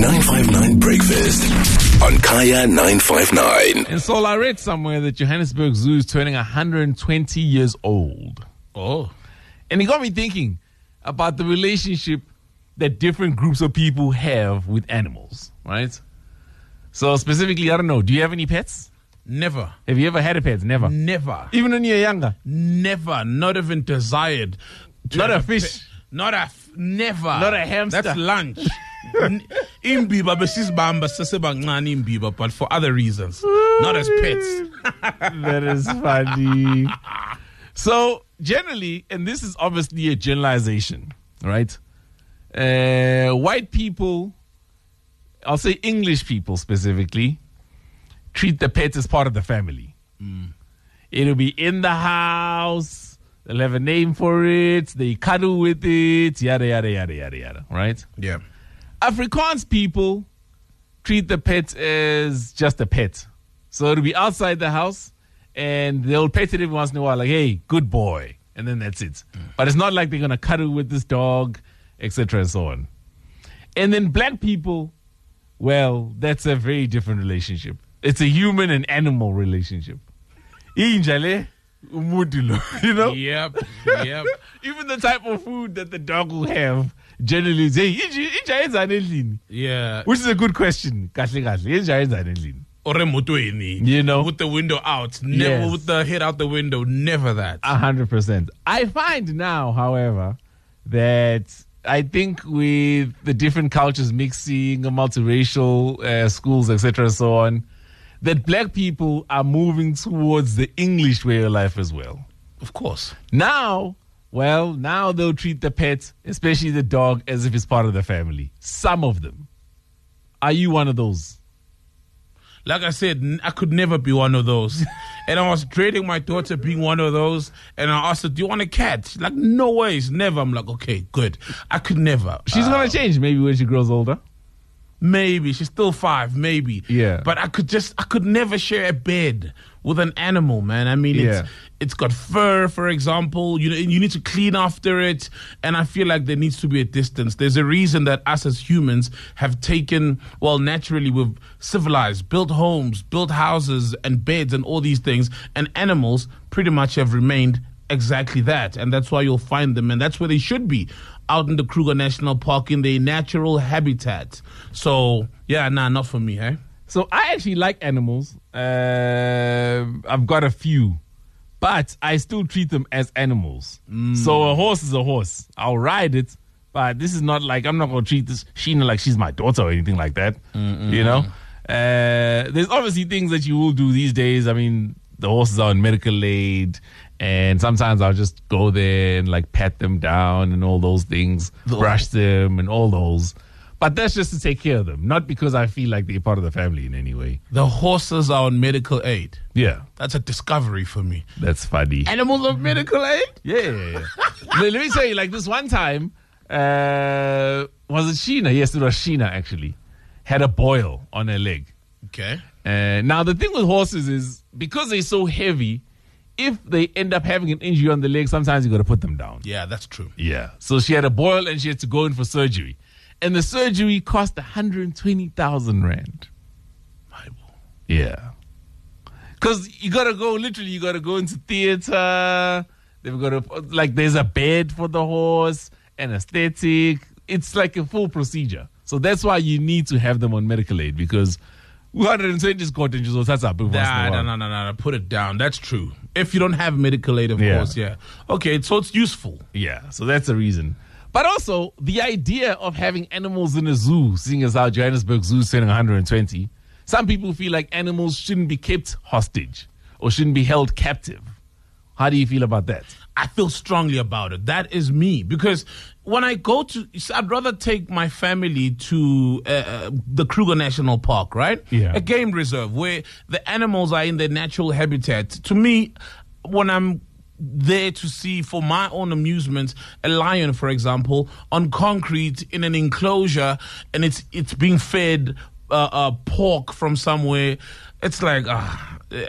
959 Breakfast on Kaya 959. And so I read somewhere that Johannesburg Zoo is turning 120 years old. Oh. And it got me thinking about the relationship that different groups of people have with animals, right? So specifically, I don't know, do you have any pets? Never. Have you ever had a pet? Never. Never. Even when you're younger? Never. Not even desired. to Not have a fish? pet. Not a. F- never. Not a hamster? That's lunch. Imbiba besizibamba sesebancane imbiba but for other reasons not as pets that is funny. So generally, and this is obviously a generalization, right? Uh, white people, I'll say English people specifically, treat the pets as part of the family. It'll be in the house. They'll have a name for it. They cuddle with it. Yada yada yada yada yada. Right? yeah Afrikaans people treat the pet as just a pet. So it'll be outside the house and they'll pet it every once in a while, like, hey, good boy. And then that's it. Mm. But it's not like they're going to cuddle with this dog, etc. and so on. And then black people, well, that's a very different relationship. It's a human and animal relationship. You know? yep yep Even the type of food that the dog will have generally is, hey, inja inja endlini? yeah Which is a good question. Kahle kahle. Inja yenzani endlini? or emotweni You know? with the window out never Yes. with the head out the window never that A hundred percent. I find now, however, that I think with the different cultures mixing, multiracial uh, schools, etc., and so on, that black people are moving towards the English way of life as well. of course Now, well, now they'll treat the pet, especially the dog, as if it's part of the family. Some of them. Are you one of those? Like I said, I could never be one of those. and I was dreading my daughter being one of those. And I asked her, Do you want a cat? She's like, No ways, never. I'm like, Okay, good. I could never. She's Uh, gonna change maybe when she grows older. Maybe. She's still five, maybe. Yeah. But I could just, I could never share a bed with an animal, man. I mean, Yeah. it's, it's got fur, for example. You know, you need to clean after it. And I feel like there needs to be a distance. There's a reason that us as humans have taken, well, naturally, we've civilized, built homes, built houses and beds and all these things. And animals pretty much have remained exactly that. And that's why you'll find them. And that's where they should be out in the Kruger National Park in their natural habitat. So, yeah, nah, not for me, eh? So I actually like animals. Uh, I've got a few, but I still treat them as animals. So a horse is a horse. I'll ride it, but this is not like I'm not going to treat this Sheena like she's my daughter or anything like that. You know, uh, there's obviously things that you will do these days. I mean, the horses are on medical aid. And sometimes I'll just go there and like pat them down and all those things, brush them and all those. But that's just to take care of them, not because I feel like they're part of the family in any way. The horses are on medical aid. Yeah, That's a discovery for me. that's funny. Animals on medical aid? Yeah, yeah, yeah. let, let me tell you, like this one time, uh, was it Sheena? Yes, it was Sheena actually. Had a boil on her leg. Okay. Uh, now, the thing with horses is because they're so heavy, if they end up having an injury on the leg, sometimes you got to put them down. Yeah, that's true. Yeah. So she had a boil and she had to go in for surgery. And the surgery cost 120,000 Rand. Yeah. Because you got to go, literally, you got to go into theater. They've got to, like, there's a bed for the horse, anesthetic. It's like a full procedure. So that's why you need to have them on medical aid because 120 is cotton, so that's up. Nah, no, no, no, no, no. Put it down. That's true. If you don't have medical aid, of Yeah. course, yeah. Okay, so it's useful. Yeah, so that's the reason. But also, the idea of having animals in a zoo, seeing as how Johannesburg Zoo is turning 120, some people feel like animals shouldn't be kept hostage or shouldn't be held captive. How do you feel about that? I feel strongly about it. That is me because when I go to, I'd rather take my family to uh, uh, the Kruger National Park, right? Yeah. A game reserve where the animals are in their natural habitat. To me, when I'm there to see for my own amusement a lion for example on concrete in an enclosure and it's it's being fed uh, uh, pork from somewhere it's like uh,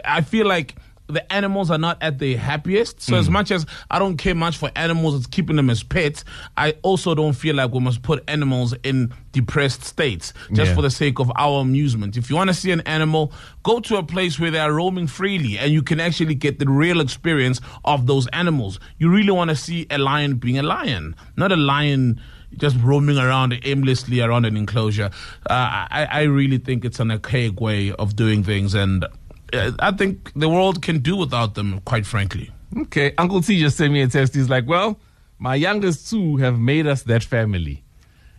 i feel like the animals are not at their happiest. So as Mm. much as I don't care much for animals, it's keeping them as pets. I also don't feel like we must put animals in depressed states just Yeah. for the sake of our amusement. If you want to see an animal, go to a place where they are roaming freely and you can actually get the real experience of those animals. You really want to see a lion being a lion, not a lion just roaming around aimlessly around an enclosure. Uh, I, I really think it's an archaic way of doing things, and Uh, I think the world can do without them, quite frankly. Okay, Uncle T just sent me a text. He's like, "Well, my youngest two have made us that family."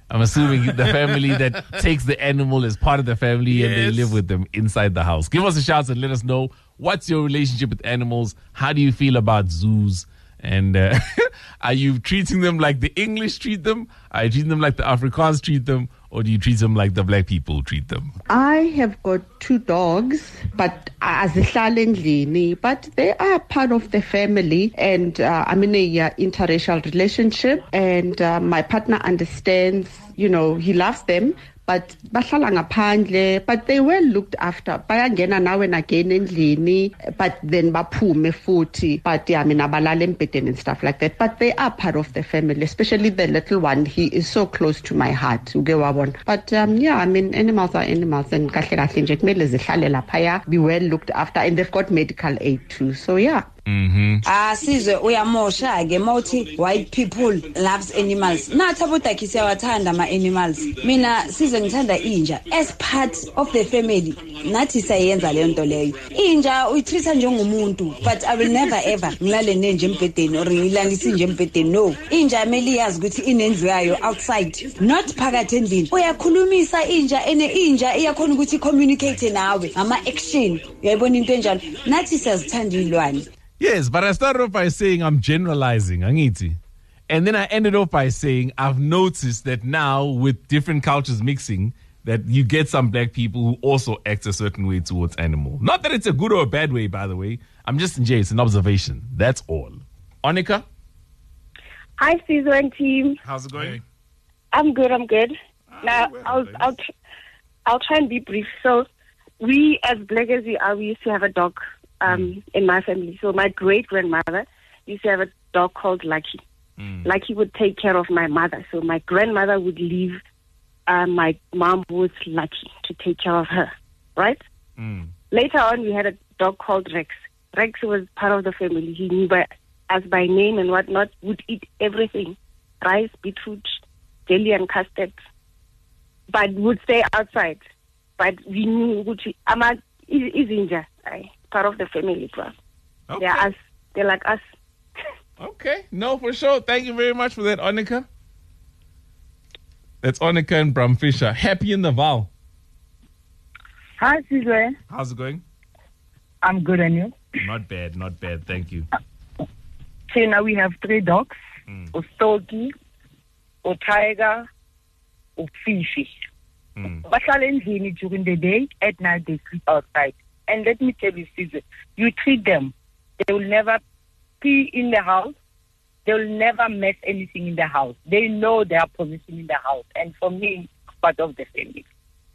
I'm assuming the family that takes the animal as part of the family and they live with them inside the house. Give us a shout and let us know what's your relationship with animals. How do you feel about zoos? And uh, are you treating them like the English treat them? Are you treating them like the Afrikaans treat them? Or do you treat them like the black people treat them? I have got two dogs, but azihlala endlini, but they are part of the family, and uh, I'm in a uh, interracial relationship, and uh, my partner understands. You know, he loves them, but bahlala ngaphandle, but they were looked after. Bayangena and again endlini, but then baphume futhi. But yeah, I mean, abalala embhedeni and stuff like that. But they are part of the family, especially the little one. He is so close to my heart. uke wabona. But um, yeah, I mean, animals are animals, and kahle kahle nje kumele zihlale laphaya, be well looked after, and they've got medical aid too. So yeah. Ah sizwe uyamosha ke mawuthi white people loves animals. Nathi abodakhi siyawathanda ama-animals. Mina sizwe ngithanda inja as part of the family. Nathi siyayenza leyo nto leyo. Inja uyitreat-a njengomuntu but i will never ever ngilale nenje embhedeni or ngilalise inje embhedeni no. Inja kumele iyazi ukuthi inendlu yayo outside not phakathi endlini. Uyakhulumisa inja ene inja iyakhona ukuthi i-communicate nawe ngama-action. Uyayibona into enjalo? Nathi siyazithanda iy'lwane. Yes, but I started off by saying I'm generalizing, Angiti. And then I ended off by saying I've noticed that now with different cultures mixing, that you get some black people who also act a certain way towards animal. Not that it's a good or a bad way, by the way. I'm just Jay, it's an observation. That's all. Onika, Hi, Sizwe and team. how's it going? I'm good. I'm good. Ah, now, well, I'll thanks. I'll tr- I'll try and be brief. So, we as black as we are, we used to have a dog um, in my family. So, my great grandmother used to have a dog called Lucky. Lucky would take care of my mother. So, my grandmother would leave uh, my mom with Lucky to take care of her. Right. Later on, we had a dog called Rex. Rex was part of the family. He knew by, us by name and whatnot, would eat everything rice, beetroot, jelly, and custard, but would stay outside. But we knew Gucci, Ama is Inja, part of the family. Bro. Okay. They're us. They're like us. Okay. No, for sure. Thank you very much for that, Onika. That's Onika and Bram Fischer. Happy in the Vaal. Hi, Sizwe. How's it going? I'm good, and you? Not bad, not bad. Thank you. So now we have three dogs: Mm. Ustoki, Tiger, O Fifi. Mm. Bahlala endlini during the day. At night, they sleep outside. And let me tell you, Sizwe, you treat them, they will never pee in the house. They will never mess anything in the house. They know their position in the house, and for me, part of the family.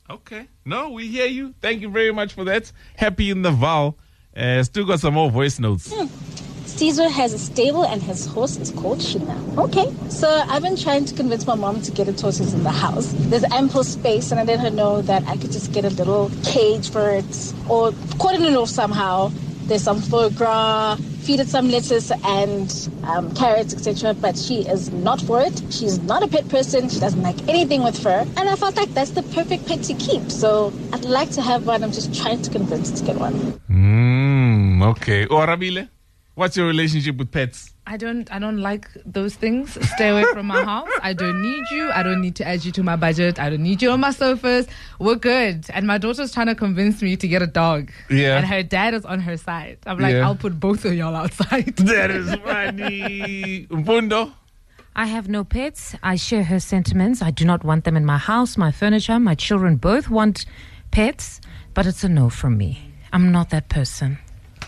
Okay. No, we hear you. Thank you very much for that. Happy in the Vaal. Uh, still got some more voice notes. Sizwe has a stable and his horse is called Sheena. Okay. So I've been trying to convince my mom to get a tortoise in the house. There's ample space and I let her know that I could just get a little cage for it or cordon it off somehow. There's some foie gras, feed it some lettuce and um, carrots, etc. But she is not for it. She's not a pet person. She doesn't like anything with fur. And I felt like that's the perfect pet to keep. So I'd like to have one. I'm just trying to convince her to get one. Mm, okay. Orabile, what's your relationship with pets? I don't I don't like those things. Stay away from my house. I don't need you. I don't need to add you to my budget. I don't need you on my sofas. We're good. And my daughter's trying to convince me to get a dog. Yeah. And her dad is on her side. I'm like, Yeah. I'll put both of y'all outside. That is funny. Mpundo. I have no pets. I share her sentiments. I do not want them in my house, my furniture. My children both want pets, but it's a no from me. I'm not that person.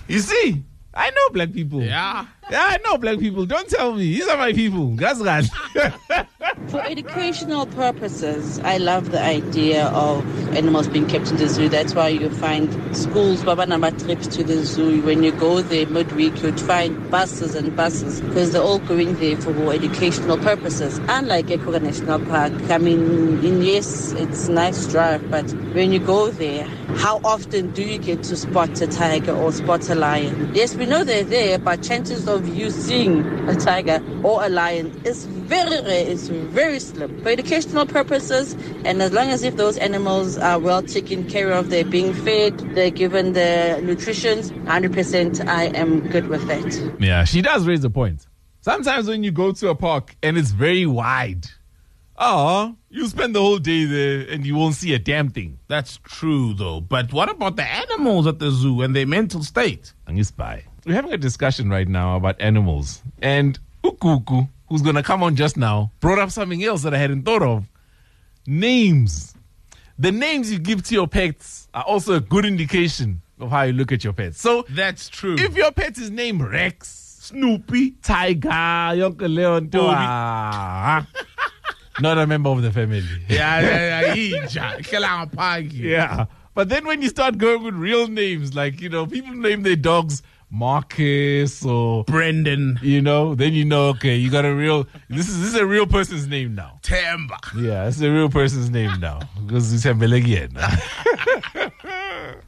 You see, I know black people. Yeah. Yeah, I know black people. Don't tell me. These are my people. That's right. For educational purposes, I love the idea of animals being kept in the zoo. That's why you find schools, baba number trips to the zoo. When you go there midweek, you'd find buses and buses because they're all going there for educational purposes. Unlike Ekuka National Park, I mean, in yes, it's nice drive, but when you go there, how often do you get to spot a tiger or spot a lion? Yes, we know they're there, but chances of you seeing a tiger or a lion is very rare, it's very slim. For educational purposes, and as long as if those animals are well taken care of, they're being fed, they're given the nutrition, 100% I am good with that. Yeah, she does raise a point. Sometimes when you go to a park and it's very wide, oh, you spend the whole day there and you won't see a damn thing. That's true, though. But what about the animals at the zoo and their mental state? And Angispy. We're having a discussion right now about animals. And Ukuku, who's going to come on just now, brought up something else that I hadn't thought of. Names. The names you give to your pets are also a good indication of how you look at your pets. So That's true. if your pet is named Rex, Snoopy, Tiger, Yonke Leon, ah, not a member of the family. yeah, yeah, yeah, inja. Kela ngaphandle. Yeah. But then when you start going with real names, like, you know, people name their dogs Marcus or, Brendan, you know, then you know, okay, you got a real, this is, this is a real person's name now. Temba. Yeah, it's a real person's name now. Because it's again.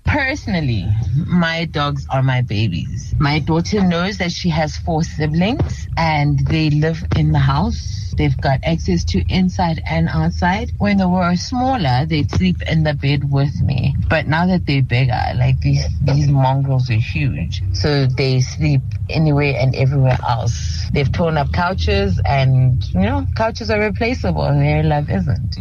Personally, my dogs are my babies. My daughter knows that she has four siblings and they live in the house. They've got access to inside and outside. When they were smaller, they'd sleep in the bed with me. But now that they're bigger, like these, these mongrels are huge. So they sleep anywhere and everywhere else. They've torn up couches and, you know, couches are replaceable. Their love isn't.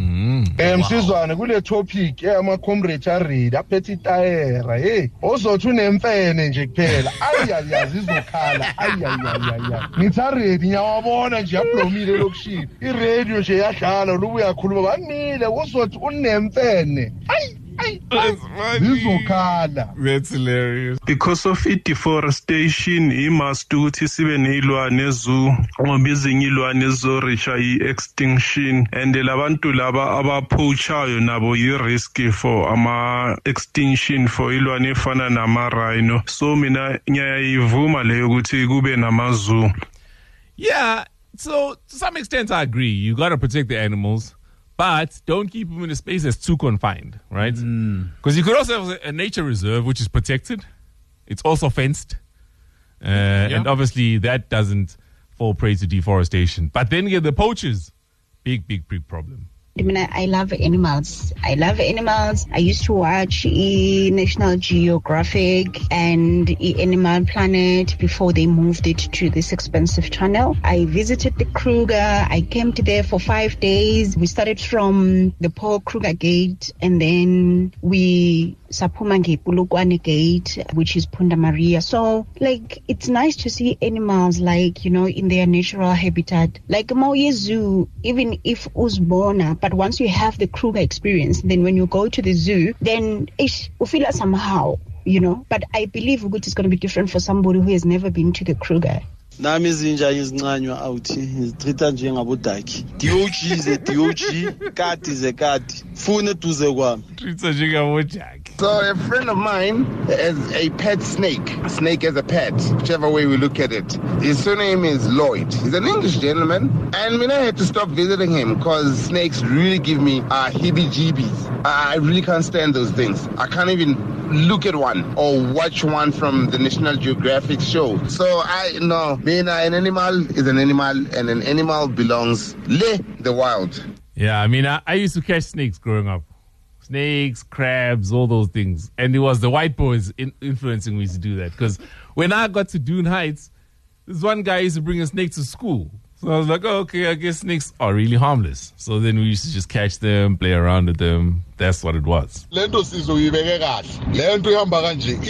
Eh msizwane kule topic eyama comrade aread aphethe itayera hey ozothi unemfene nje kuphela ayaya zizokhala ayayayaya ngithi aread ngiyawabona nje yablomile lokushini iradio nje yadlala lubuya yakhuluma banile uzothi unemfene. Ayi ayi ayi zizokhala. That's hilarious. because of i-deforestation i-must ukuthi sibe ney'lwane zoo ngoba ezinye iy'lwane zizorisha i-extinction. And labantu laba abapoachayo nabo yi-risk for ama-extinction for iy'lwane efana nama-rhino. So mina ngiyayivuma leyo ukuthi kube nama-zoo Yeah. So to some extent, I agree. You got to protect the animals, but don't keep them in a space that's too confined, right? Because you could also have a nature reserve, which is protected. It's also fenced. Uh, And obviously, that doesn't fall prey to deforestation. But then you get the poachers. Big, big, big problem. I mean, I, love animals. I love animals. I used to watch e National Geographic and e Animal Planet before they moved it to this expensive channel. I visited the Kruger. I camped there for five days. We started from the Paul Kruger Gate and then we Sapuma Ngepulukwane Gate, which is Punda Maria. So, like, it's nice to see animals, like, you know, in their natural habitat. Like Mauye Zoo, even if Uzbona, but once you have the Kruger experience, then when you go to the zoo, then ish, you feel it somehow, you know. But I believe Ugut is going to be different for somebody who has never been to the Kruger. nami izinja ngizincanywa awuthi ngizitreat-a njengabodakhi dog ze dog kati ze kati funa eduze kwami So a friend of mine has a pet snake. Snake as a pet, whichever way we look at it. His surname is Lloyd. He's an English gentleman, and mean, I had to stop visiting him because snakes really give me uh, heebie-jeebies. I I really can't stand those things. I can't even look at one or watch one from the National Geographic show. So I know, being an animal is an animal, and an animal belongs le the wild. Yeah, I mean, I, I used to catch snakes growing up. Snakes, crabs, all those things. And it was the white boys in, influencing me to do that. Because when I got to Dune Heights, this one guy used to bring a snake to school. So I was like, oh, okay, I guess snakes are really harmless. So then we used to just catch them, play around with them. That's what it was.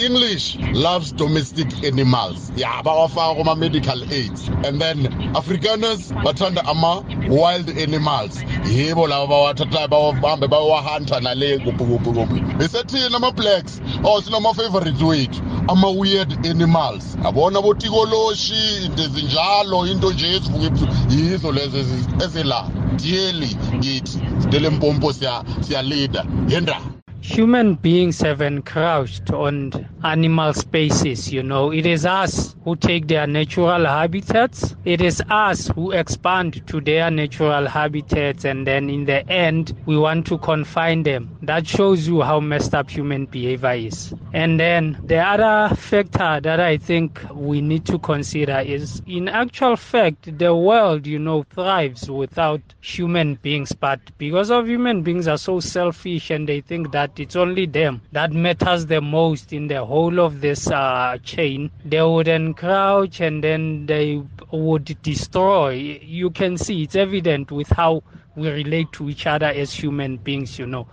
english loves domestic animals. Ya bawafaka kuma-medical aids. And then afrikaners bathanda ama-wild animals. Yibo laba bawathathayo bahambe bayowahanta nale kuphi kuphi kuphi besethina ama-blacks oh sinama-favorites wethu ama-weird animals. Yabona botikoloshi into ezinjalo into nje ezivuka yizo lezo ezi- ezila dieli ngithi sitele mpompo siya- leader yenda human beings have encroached on animal spaces, you know. It is us who take their natural habitats. It is us who expand to their natural habitats and then in the end we want to confine them. That shows you how messed up human behavior is. And then the other factor that I think we need to consider is in actual fact the world, you know, thrives without human beings, but because of human beings are so selfish and they think that it's only them that matters the most in the whole of this uh, chain, they would encroach and then they would destroy. You can see it's evident with how we relate to each other as human beings, you know.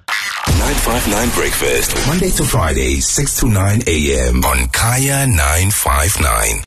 959 Breakfast. Monday to Friday, 6 to 9 a.m. on Kaya 959.